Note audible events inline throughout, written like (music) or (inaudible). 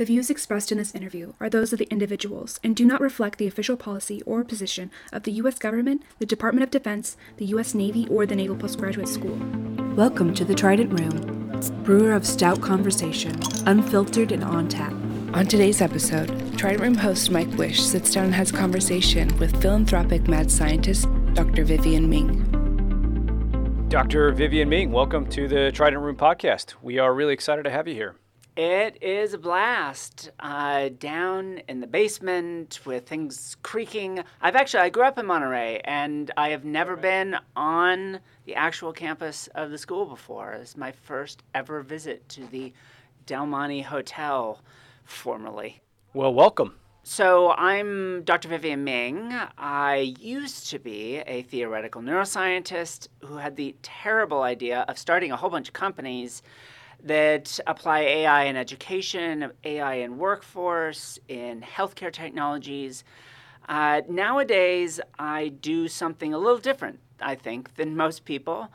The views expressed in this interview are those of the individuals and do not reflect the official policy or position of the U.S. government, the Department of Defense, the U.S. Navy, or the Naval Postgraduate School. Welcome to the Trident Room, brewer of stout conversation, unfiltered and on tap. On today's episode, Trident Room host Mike Wish sits down and has a conversation with philanthropic mad scientist Dr. Vivienne Ming. Dr. Vivienne Ming, welcome to the Trident Room podcast. We are really excited to have you here. It is a blast. Uh, down in the basement with things creaking. I've actually I grew up in Monterey, and I have never been on the actual campus of the school before. It's my first ever visit to the Del Monte Hotel, formerly. Well, welcome. So I'm Dr. Vivienne Ming. I used to be a theoretical neuroscientist who had the terrible idea of starting a whole bunch of companies that apply AI in education, AI in workforce, in healthcare technologies. Uh, nowadays, I do something a little different, I think, than most people.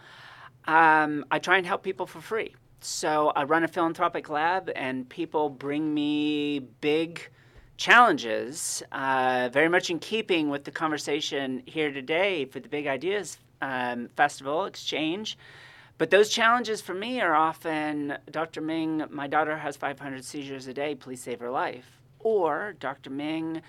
Um, I try and help people for free. So I run a philanthropic lab, and people bring me big challenges, uh, very much in keeping with the conversation here today for the Big Ideas um, Festival Exchange. But those challenges for me are often Dr. Ming, my daughter has 500 seizures a day, please save her life. Or, Dr. Ming,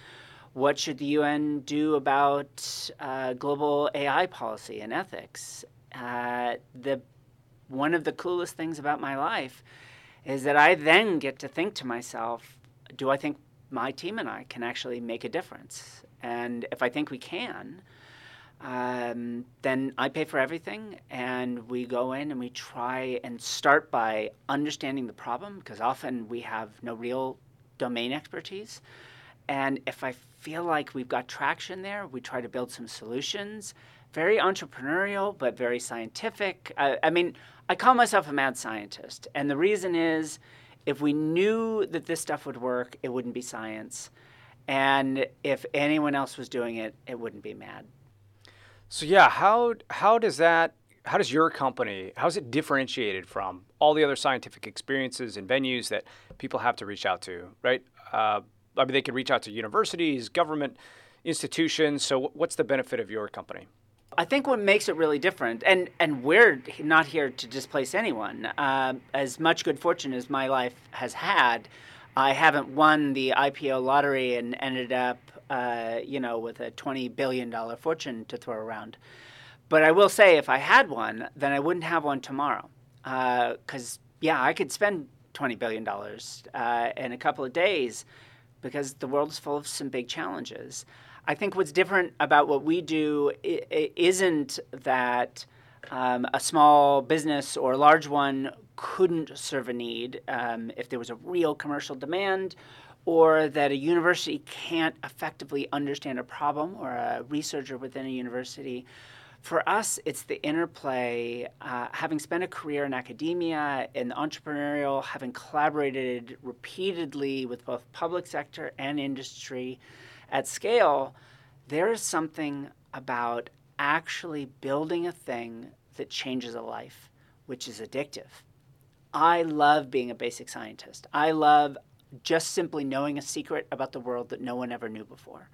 what should the UN do about uh, global AI policy and ethics? Uh, the, one of the coolest things about my life is that I then get to think to myself, do I think my team and I can actually make a difference? And if I think we can, um, then I pay for everything, and we go in and we try and start by understanding the problem because often we have no real domain expertise. And if I feel like we've got traction there, we try to build some solutions. Very entrepreneurial, but very scientific. I, I mean, I call myself a mad scientist, and the reason is if we knew that this stuff would work, it wouldn't be science. And if anyone else was doing it, it wouldn't be mad. So yeah, how how does that how does your company how is it differentiated from all the other scientific experiences and venues that people have to reach out to, right? Uh, I mean, they can reach out to universities, government institutions. So what's the benefit of your company? I think what makes it really different, and, and we're not here to displace anyone. Uh, as much good fortune as my life has had, I haven't won the IPO lottery and ended up uh, you know, with a $20 billion fortune to throw around. But I will say, if I had one, then I wouldn't have one tomorrow. Because, uh, yeah, I could spend $20 billion uh, in a couple of days because the world is full of some big challenges. I think what's different about what we do isn't that um, a small business or a large one couldn't serve a need um, if there was a real commercial demand or that a university can't effectively understand a problem or a researcher within a university. For us, it's the interplay. Uh, having spent a career in academia, in entrepreneurial, having collaborated repeatedly with both public sector and industry at scale, there is something about actually building a thing that changes a life, which is addictive. I love being a basic scientist. I love just simply knowing a secret about the world that no one ever knew before.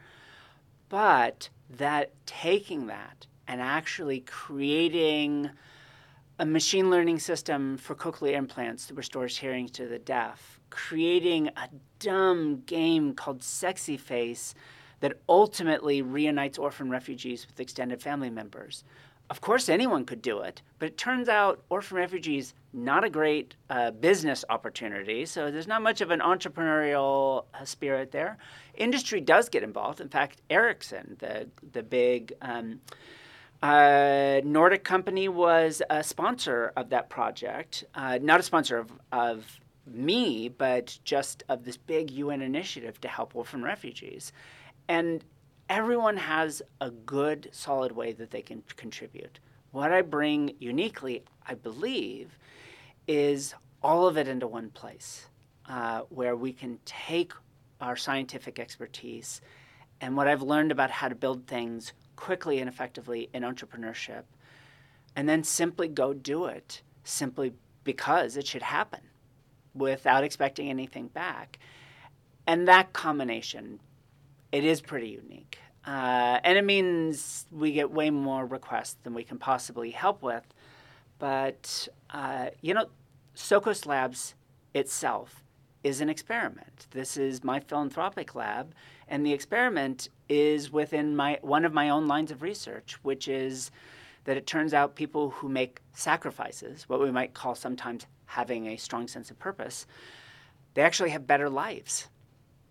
But that taking that and actually creating a machine learning system for cochlear implants that restores hearing to the deaf, creating a dumb game called Sexy Face that ultimately reunites orphan refugees with extended family members of course, anyone could do it, but it turns out orphan refugees not a great uh, business opportunity. So there's not much of an entrepreneurial uh, spirit there. Industry does get involved. In fact, Ericsson, the the big um, uh, Nordic company, was a sponsor of that project. Uh, not a sponsor of, of me, but just of this big UN initiative to help orphan refugees. And everyone has a good, solid way that they can contribute. What I bring uniquely, I believe, is all of it into one place uh, where we can take our scientific expertise and what I've learned about how to build things quickly and effectively in entrepreneurship, and then simply go do it simply because it should happen without expecting anything back. and that combination, it is pretty unique. Uh, and it means we get way more requests than we can possibly help with. But, uh, you know, Socos Labs itself is an experiment. This is my philanthropic lab, and the experiment is within my one of my own lines of research, which is that it turns out people who make sacrifices, what we might call sometimes having a strong sense of purpose, they actually have better lives.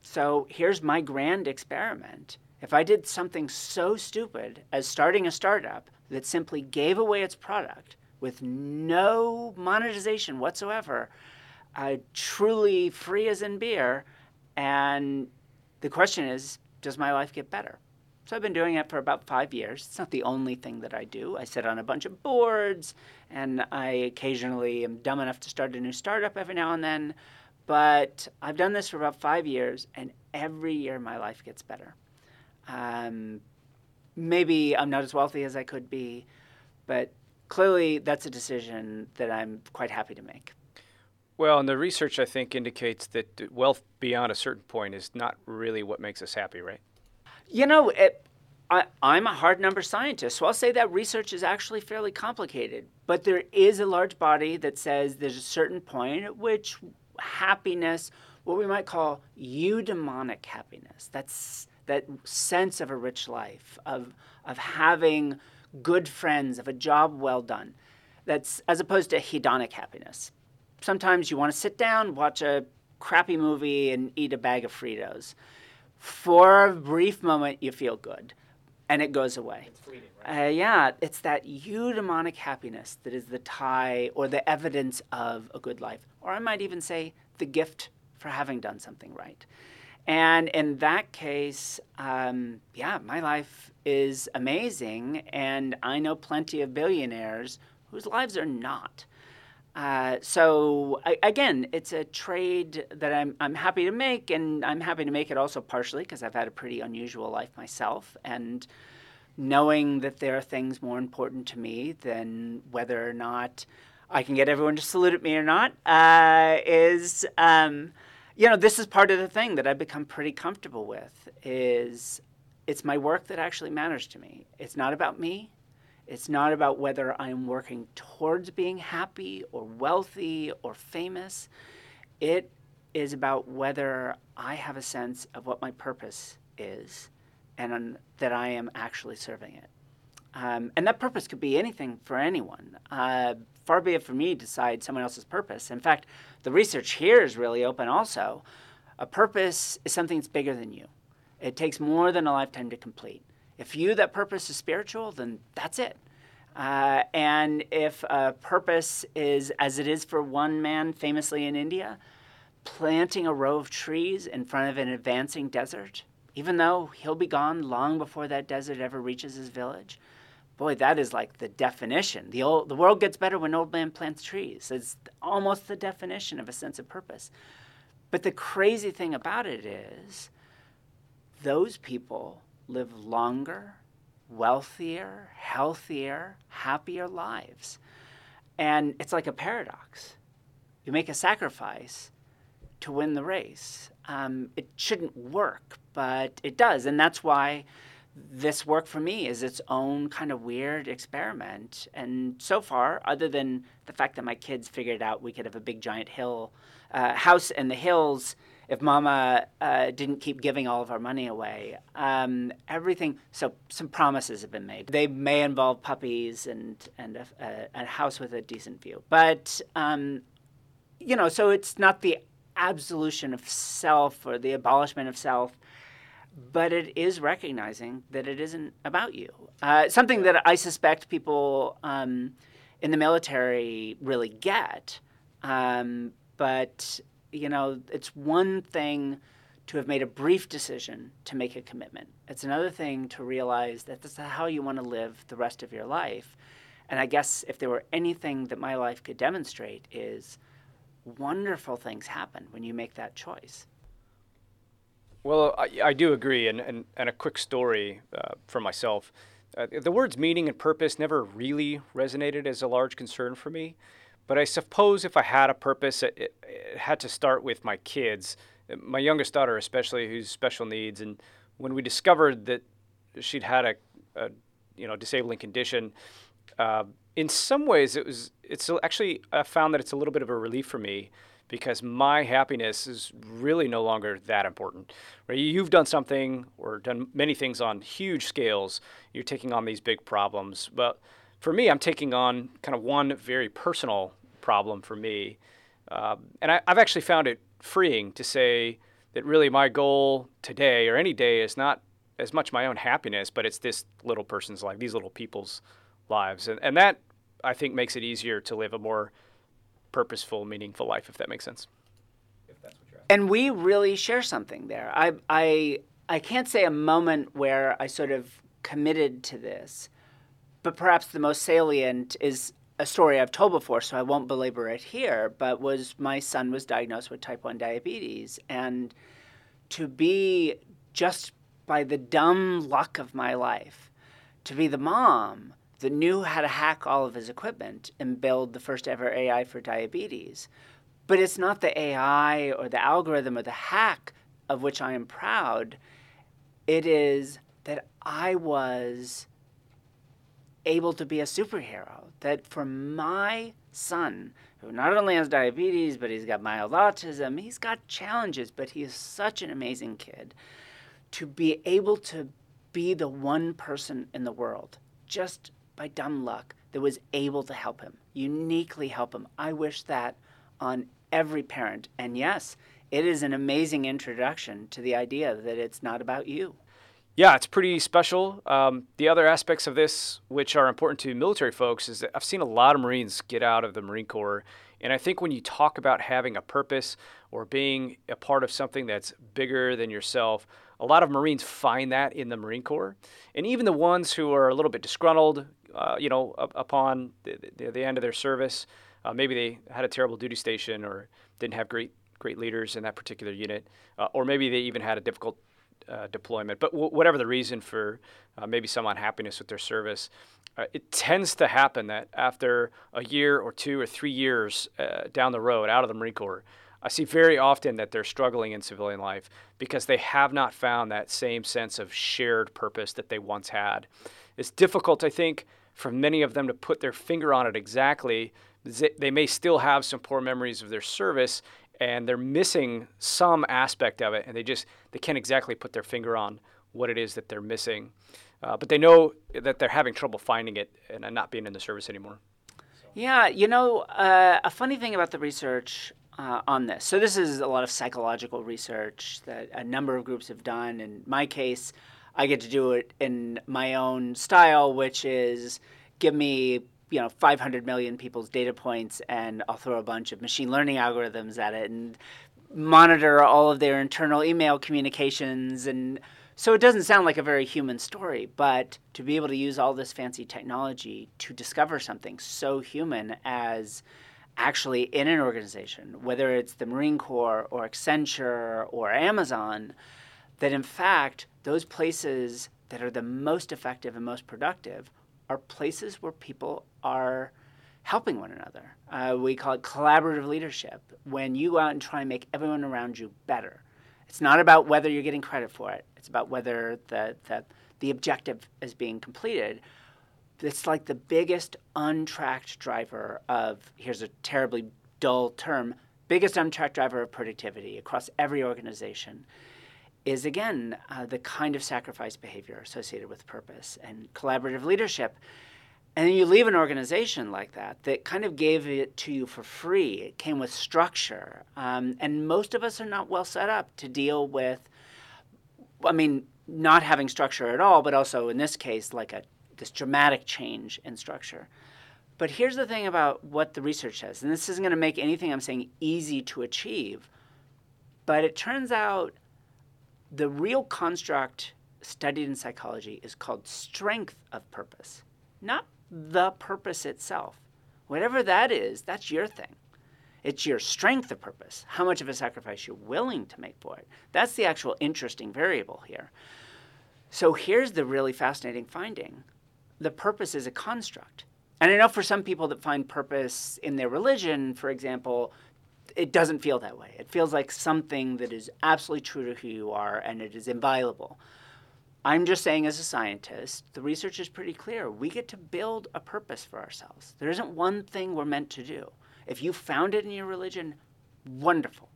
So here's my grand experiment. If I did something so stupid as starting a startup that simply gave away its product with no monetization whatsoever, uh, truly free as in beer, and the question is, does my life get better? So I've been doing it for about five years. It's not the only thing that I do. I sit on a bunch of boards, and I occasionally am dumb enough to start a new startup every now and then. But I've done this for about five years, and every year my life gets better. Um, maybe I'm not as wealthy as I could be, but clearly that's a decision that I'm quite happy to make. Well, and the research I think indicates that wealth beyond a certain point is not really what makes us happy, right? You know, it, I, I'm a hard number scientist, so I'll say that research is actually fairly complicated. But there is a large body that says there's a certain point at which happiness, what we might call eudaimonic happiness, that's that sense of a rich life, of, of having good friends, of a job well done, that's as opposed to hedonic happiness. Sometimes you want to sit down, watch a crappy movie, and eat a bag of Fritos. For a brief moment, you feel good, and it goes away. It's fleeting, right? Uh, yeah, it's that eudaimonic happiness that is the tie or the evidence of a good life. Or I might even say the gift for having done something right. And in that case, um, yeah, my life is amazing. And I know plenty of billionaires whose lives are not. Uh, so I, again, it's a trade that I'm, I'm happy to make, and I'm happy to make it also partially because I've had a pretty unusual life myself, and knowing that there are things more important to me than whether or not I can get everyone to salute at me or not uh, is, um, you know, this is part of the thing that I've become pretty comfortable with. Is it's my work that actually matters to me. It's not about me. It's not about whether I'm working towards being happy or wealthy or famous. It is about whether I have a sense of what my purpose is and that I am actually serving it. Um, and that purpose could be anything for anyone. Uh, far be it for me to decide someone else's purpose. In fact, the research here is really open also. A purpose is something that's bigger than you, it takes more than a lifetime to complete. If you, that purpose is spiritual, then that's it. Uh, and if a purpose is, as it is for one man famously in India, planting a row of trees in front of an advancing desert, even though he'll be gone long before that desert ever reaches his village, boy, that is like the definition. The, old, the world gets better when old man plants trees. It's almost the definition of a sense of purpose. But the crazy thing about it is, those people live longer, wealthier, healthier, happier lives. And it's like a paradox. You make a sacrifice to win the race. Um, it shouldn't work, but it does. And that's why this work for me is its own kind of weird experiment. And so far, other than the fact that my kids figured out we could have a big giant hill uh, house in the hills if Mama uh, didn't keep giving all of our money away. Um, everything. So some promises have been made. They may involve puppies and and a, a, a house with a decent view, but um, you know, so it's not the absolution of self or the abolishment of self. But it is recognizing that it isn't about you. Uh, something that I suspect people um, in the military really get, um, but you know, it's one thing to have made a brief decision to make a commitment. It's another thing to realize that this is how you want to live the rest of your life. And I guess if there were anything that my life could demonstrate is wonderful things happen when you make that choice. Well, I, I do agree. And, and, and a quick story uh, for myself. Uh, the words meaning and purpose never really resonated as a large concern for me. But I suppose if I had a purpose, it, it, had to start with my kids my youngest daughter, especially, who's special needs, and when we discovered that she'd had a, a you know disabling condition, uh, in some ways it was it's actually I found that it's a little bit of a relief for me because my happiness is really no longer that important. Right? You've done something or done many things on huge scales. You're taking on these big problems, but for me, I'm taking on kind of one very personal problem for me, uh, and I, I've actually found it freeing to say that really my goal today or any day is not as much my own happiness, but it's this little person's life, these little people's lives. And, and that, I think, makes it easier to live a more purposeful, meaningful life, if that makes sense. And we really share something there. I, I, I can't say a moment where I sort of committed to this, but perhaps the most salient is a story I've told before, so I won't belabor it here, but was my son was diagnosed with type 1 diabetes. And to be just by the dumb luck of my life, to be the mom that knew how to hack all of his equipment and build the first ever AI for diabetes. But it's not the AI or the algorithm or the hack of which I am proud. It is that I was able to be a superhero. That for my son, who not only has diabetes, but he's got mild autism, he's got challenges, but he is such an amazing kid, to be able to be the one person in the world, just by dumb luck, that was able to help him, uniquely help him. I wish that on every parent. And yes, it is an amazing introduction to the idea that it's not about you. Yeah, it's pretty special. Um, the other aspects of this, which are important to military folks, is that I've seen a lot of Marines get out of the Marine Corps. And I think when you talk about having a purpose or being a part of something that's bigger than yourself, a lot of Marines find that in the Marine Corps. And even the ones who are a little bit disgruntled, uh, you know, upon the, the, the, end of their service, uh, maybe they had a terrible duty station or didn't have great great leaders in that particular unit, uh, or maybe they even had a difficult uh, deployment. But w- whatever the reason for uh, maybe some unhappiness with their service, uh, it tends to happen that after a year or two or three years down the road out of the Marine Corps, I see very often that they're struggling in civilian life because they have not found that same sense of shared purpose that they once had. It's difficult, I think, for many of them to put their finger on it exactly. They may still have some poor memories of their service and they're missing some aspect of it and they just they can't exactly put their finger on what it is that they're missing. Uh, but they know that they're having trouble finding it and not being in the service anymore. Yeah you know uh, a funny thing about the research uh, on this so this is a lot of psychological research that a number of groups have done. In my case i get to do it in my own style which is give me you know 500 million people's data points and I'll throw a bunch of machine learning algorithms at it and monitor all of their internal email communications. And so it doesn't sound like a very human story but to be able to use all this fancy technology to discover something so human as actually in an organization whether it's the Marine Corps or Accenture or Amazon that in fact those places that are the most effective and most productive are places where people are helping one another. Uh, we call it collaborative leadership. When you go out and try and make everyone around you better, it's not about whether you're getting credit for it. It's about whether the, the, the objective is being completed. It's like the biggest untracked driver of, here's a terribly dull term, biggest untracked driver of productivity across every organization is again uh, the kind of sacrifice behavior associated with purpose and collaborative leadership. And then you leave an organization like that that kind of gave it to you for free. It came with structure. Um, and most of us are not well set up to deal with, I mean, not having structure at all, but also in this case, like a this dramatic change in structure. But here's the thing about what the research says, and this isn't going to make anything I'm saying easy to achieve, but it turns out the real construct studied in psychology is called strength of purpose, not the purpose itself. Whatever that is, that's your thing. It's your strength of purpose, how much of a sacrifice you're willing to make for it. That's the actual interesting variable here. So here's the really fascinating finding the purpose is a construct. And I know for some people that find purpose in their religion, for example, it doesn't feel that way. It feels like something that is absolutely true to who you are and it is inviolable. I'm just saying, as a scientist, the research is pretty clear. We get to build a purpose for ourselves. There isn't one thing we're meant to do. If you found it in your religion, wonderful.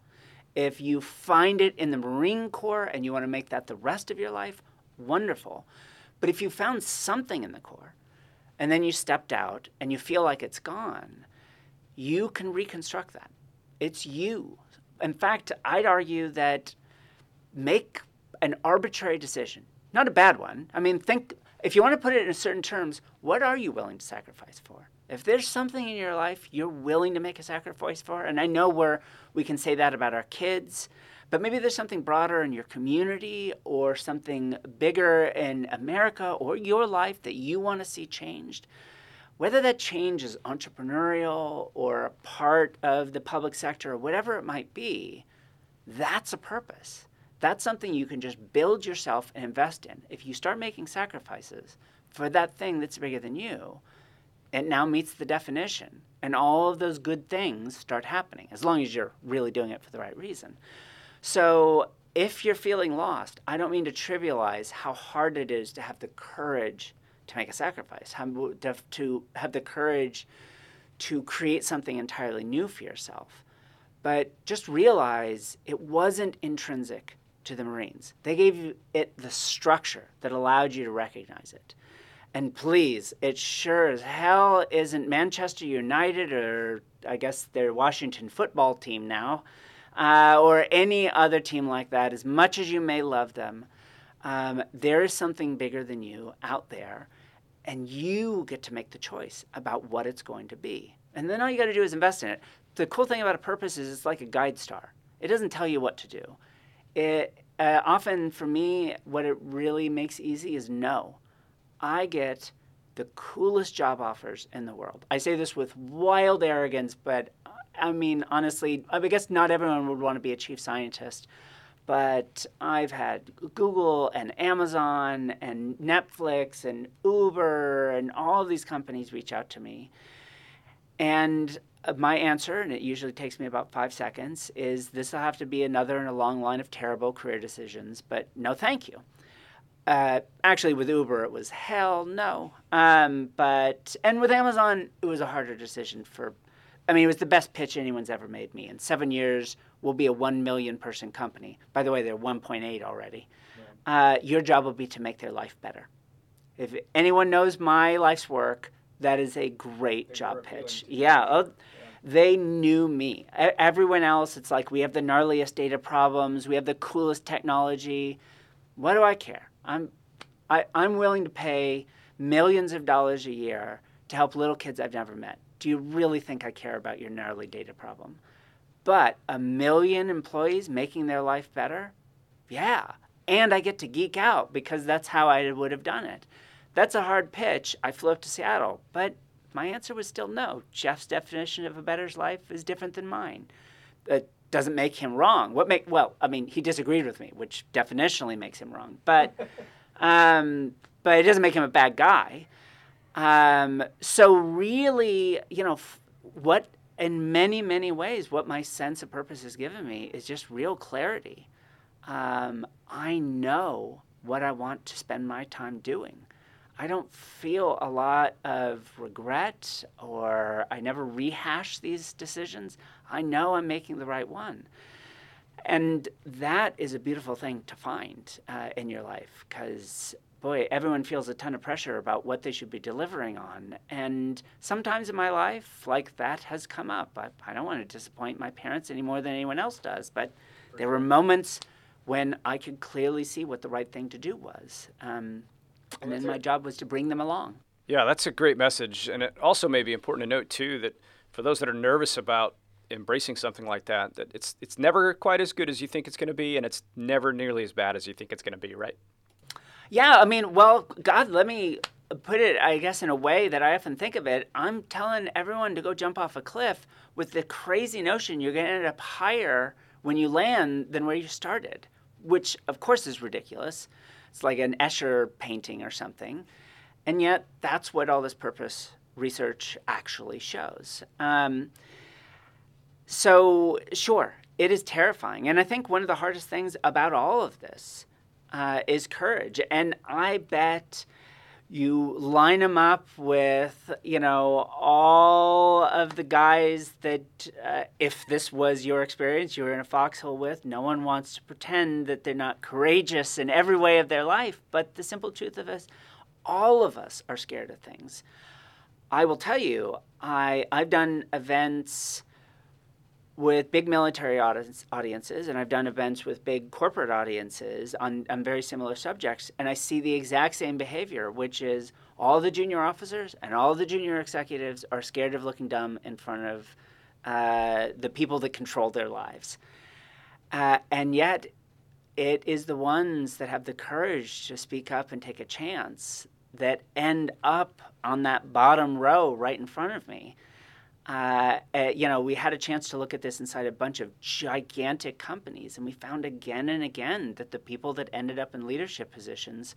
If you find it in the Marine Corps and you want to make that the rest of your life, wonderful. But if you found something in the Corps and then you stepped out and you feel like it's gone, you can reconstruct that. It's you. In fact, I'd argue that make an arbitrary decision, not a bad one. I mean, think if you want to put it in certain terms, what are you willing to sacrifice for? If there's something in your life you're willing to make a sacrifice for, and I know where we can say that about our kids, but maybe there's something broader in your community or something bigger in America or your life that you want to see changed. Whether that change is entrepreneurial or a part of the public sector or whatever it might be, that's a purpose. That's something you can just build yourself and invest in. If you start making sacrifices for that thing that's bigger than you, it now meets the definition. And all of those good things start happening, as long as you're really doing it for the right reason. So if you're feeling lost, I don't mean to trivialize how hard it is to have the courage to make a sacrifice, have, to have the courage to create something entirely new for yourself. But just realize it wasn't intrinsic to the Marines. They gave you it the structure that allowed you to recognize it. And please, it sure as hell isn't Manchester United or I guess their Washington football team now, uh, or any other team like that, as much as you may love them. Um, there is something bigger than you out there and you get to make the choice about what it's going to be. And then all you got to do is invest in it. The cool thing about a purpose is it's like a guide star. It doesn't tell you what to do. It uh, often for me, what it really makes easy is no. I get the coolest job offers in the world. I say this with wild arrogance, but I mean honestly, I guess not everyone would want to be a chief scientist but I've had Google and Amazon and Netflix and Uber and all of these companies reach out to me. And my answer, and it usually takes me about five seconds, is this will have to be another in a long line of terrible career decisions, but no thank you. Uh, actually, with Uber, it was hell no. Um, but and with Amazon, it was a harder decision for. I mean, it was the best pitch anyone's ever made me. In seven years, will be a 1 million person company. By the way, they're 1.8 already. Uh, your job will be to make their life better. If anyone knows my life's work, that is a great they job pitch. Yeah, oh, yeah, they knew me. Everyone else, it's like we have the gnarliest data problems, we have the coolest technology. What do I care? I'm, I, I'm willing to pay millions of dollars a year to help little kids I've never met. Do you really think I care about your gnarly data problem? But a million employees making their life better? Yeah. And I get to geek out because that's how I would have done it. That's a hard pitch. I flew up to Seattle, but my answer was still no. Jeff's definition of a better life is different than mine. That doesn't make him wrong. What make well, I mean, he disagreed with me, which definitionally makes him wrong. But (laughs) um, but it doesn't make him a bad guy. Um, so really, you know, f- what in many, many ways, what my sense of purpose has given me is just real clarity. Um, I know what I want to spend my time doing. I don't feel a lot of regret or I never rehash these decisions. I know I'm making the right one. And that is a beautiful thing to find uh, in your life because boy, everyone feels a ton of pressure about what they should be delivering on. And sometimes in my life, like that has come up. I, I don't want to disappoint my parents any more than anyone else does, but there were moments when I could clearly see what the right thing to do was. Um, and then my job was to bring them along. Yeah, that's a great message. And it also may be important to note, too, that for those that are nervous about embracing something like that, that it's, it's never quite as good as you think it's going to be, and it's never nearly as bad as you think it's going to be, right? Yeah, I mean, well, God, let me put it, I guess, in a way that I often think of it. I'm telling everyone to go jump off a cliff with the crazy notion you're going to end up higher when you land than where you started, which, of course, is ridiculous. It's like an Escher painting or something. And yet, that's what all this purpose research actually shows. Um, so, sure, it is terrifying. And I think one of the hardest things about all of this uh, is courage. And I bet you line them up with, you know, all of the guys that, uh, if this was your experience, you were in a foxhole with, no one wants to pretend that they're not courageous in every way of their life. But the simple truth of us, all of us are scared of things. I will tell you, I, I've done events with big military audience, audiences, and I've done events with big corporate audiences on, on very similar subjects, and I see the exact same behavior, which is all the junior officers and all the junior executives are scared of looking dumb in front of uh, the people that control their lives. Uh, and yet, it is the ones that have the courage to speak up and take a chance that end up on that bottom row right in front of me. Uh, uh, you know, we had a chance to look at this inside a bunch of gigantic companies, and we found again and again that the people that ended up in leadership positions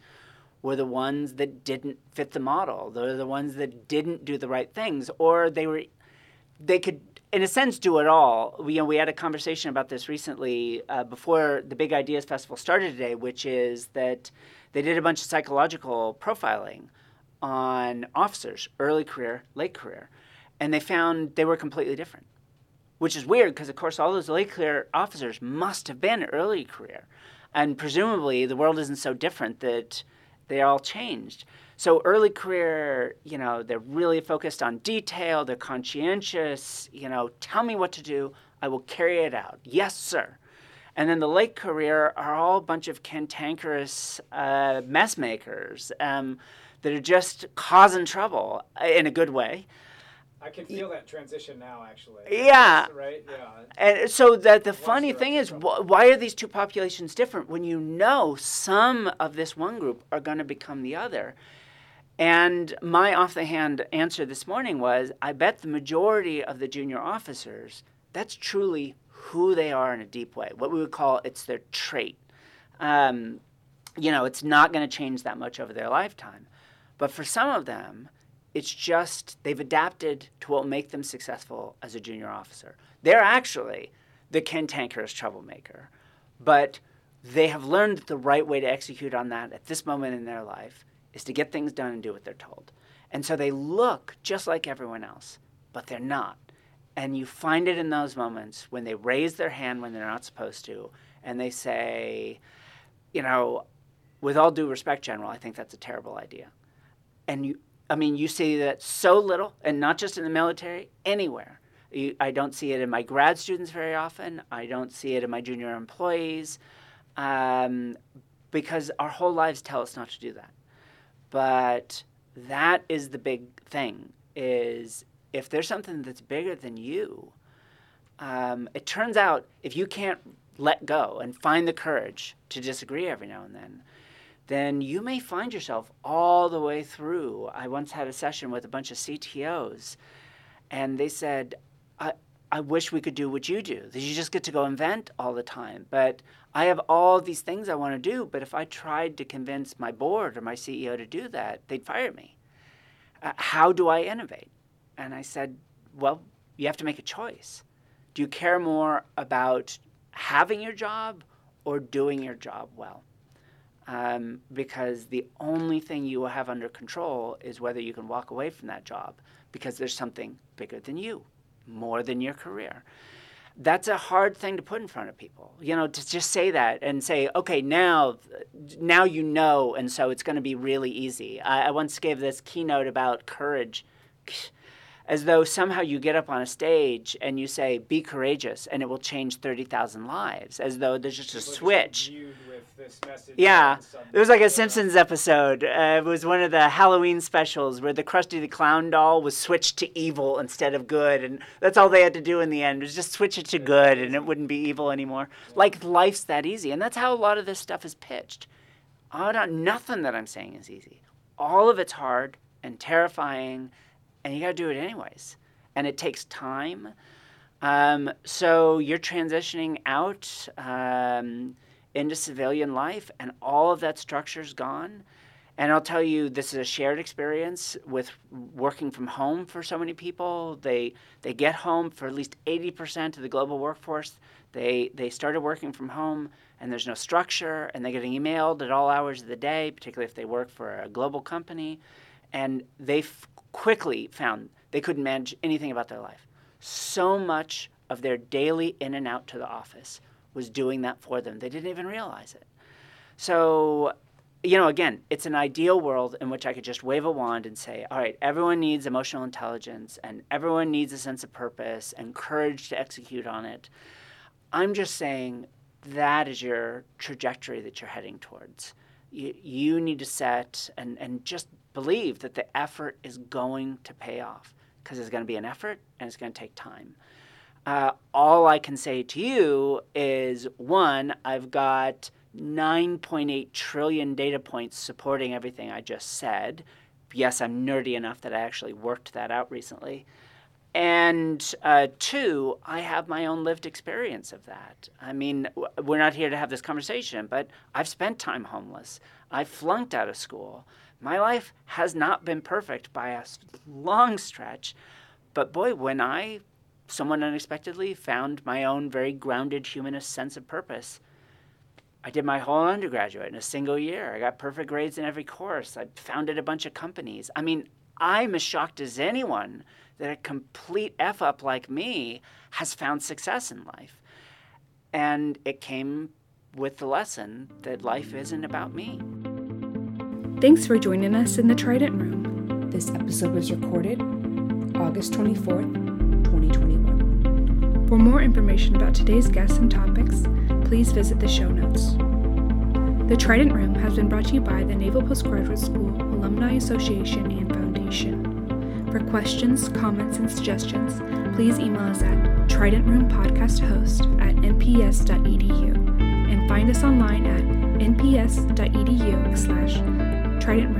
were the ones that didn't fit the model. They're the ones that didn't do the right things, or they were, they could, in a sense, do it all. We, you know, we had a conversation about this recently uh, before the Big Ideas Festival started today, which is that they did a bunch of psychological profiling on officers, early career, late career and they found they were completely different, which is weird because, of course, all those late career officers must have been early career. And presumably, the world isn't so different that they all changed. So, early career, you know, they're really focused on detail, they're conscientious, you know, tell me what to do, I will carry it out. Yes, sir. And then the late career are all a bunch of cantankerous uh, mess makers um, that are just causing trouble uh, in a good way. I can feel that transition now, actually. Yeah. Right. Yeah. And so that the funny thing is, wh- why are these two populations different when you know some of this one group are going to become the other? And my off the hand answer this morning was I bet the majority of the junior officers, that's truly who they are in a deep way. What we would call it's their trait. Um, you know, it's not going to change that much over their lifetime. But for some of them, it's just they've adapted to what will make them successful as a junior officer. They're actually the cantankerous troublemaker, but they have learned that the right way to execute on that at this moment in their life is to get things done and do what they're told. And so they look just like everyone else, but they're not. And you find it in those moments when they raise their hand when they're not supposed to, and they say, you know, with all due respect, General, I think that's a terrible idea. And you, I mean, you see that so little, and not just in the military, anywhere. You, I don't see it in my grad students very often. I don't see it in my junior employees, um, because our whole lives tell us not to do that. But that is the big thing: is if there's something that's bigger than you, um, it turns out if you can't let go and find the courage to disagree every now and then, then you may find yourself all the way through. I once had a session with a bunch of CTOs, and they said, I, I wish we could do what you do. You just get to go invent all the time. But I have all these things I want to do. But if I tried to convince my board or my CEO to do that, they'd fire me. Uh, how do I innovate? And I said, well, you have to make a choice. Do you care more about having your job or doing your job well? Um, because the only thing you will have under control is whether you can walk away from that job because there's something bigger than you, more than your career. That's a hard thing to put in front of people. You know, to just say that and say, okay, now, now you know, and so it's going to be really easy. I, I once gave this keynote about courage as though somehow you get up on a stage and you say, be courageous, and it will change 30,000 lives, as though there's just a switch. Yeah, it was like a Simpsons episode. Uh, it was one of the Halloween specials where the Krusty the Clown doll was switched to evil instead of good, and that's all they had to do in the end was just switch it to good, and it wouldn't be evil anymore. Like life's that easy, and that's how a lot of this stuff is pitched. Oh, not, nothing that I'm saying is easy. All of it's hard and terrifying and you got to do it anyways. And it takes time. Um, so you're transitioning out um, into civilian life, and all of that structure's gone. And I'll tell you, this is a shared experience with working from home for so many people. They they get home for at least 80% of the global workforce. They they started working from home, and there's no structure, and they get emailed at all hours of the day, particularly if they work for a global company, and they f- quickly found they couldn't manage anything about their life. So much of their daily in and out to the office was doing that for them. They didn't even realize it. So you know, again, it's an ideal world in which I could just wave a wand and say, all right, everyone needs emotional intelligence and everyone needs a sense of purpose and courage to execute on it. I'm just saying that is your trajectory that you're heading towards. You, you need to set and, and just believe that the effort is going to pay off because it's going to be an effort and it's going to take time. Uh, all I can say to you is one, I've got 9.8 trillion data points supporting everything I just said. Yes, I'm nerdy enough that I actually worked that out recently. And uh, two, I have my own lived experience of that. I mean, we're not here to have this conversation, but I've spent time homeless. I flunked out of school. My life has not been perfect by a long stretch. But boy, when I, somewhat unexpectedly, found my own very grounded humanist sense of purpose, I did my whole undergraduate in a single year. I got perfect grades in every course. I founded a bunch of companies. I mean, I'm as shocked as anyone that a complete F up like me has found success in life. And it came with the lesson that life isn't about me. Thanks for joining us in the Trident Room. This episode was recorded August 24th, 2021. For more information about today's guests and topics, please visit the show notes. The Trident Room has been brought to you by the Naval Postgraduate School Alumni Association and Foundation. For questions, comments, and suggestions, please email us at tridentroompodcasthost at nps.edu and find us online at nps.edu slash trident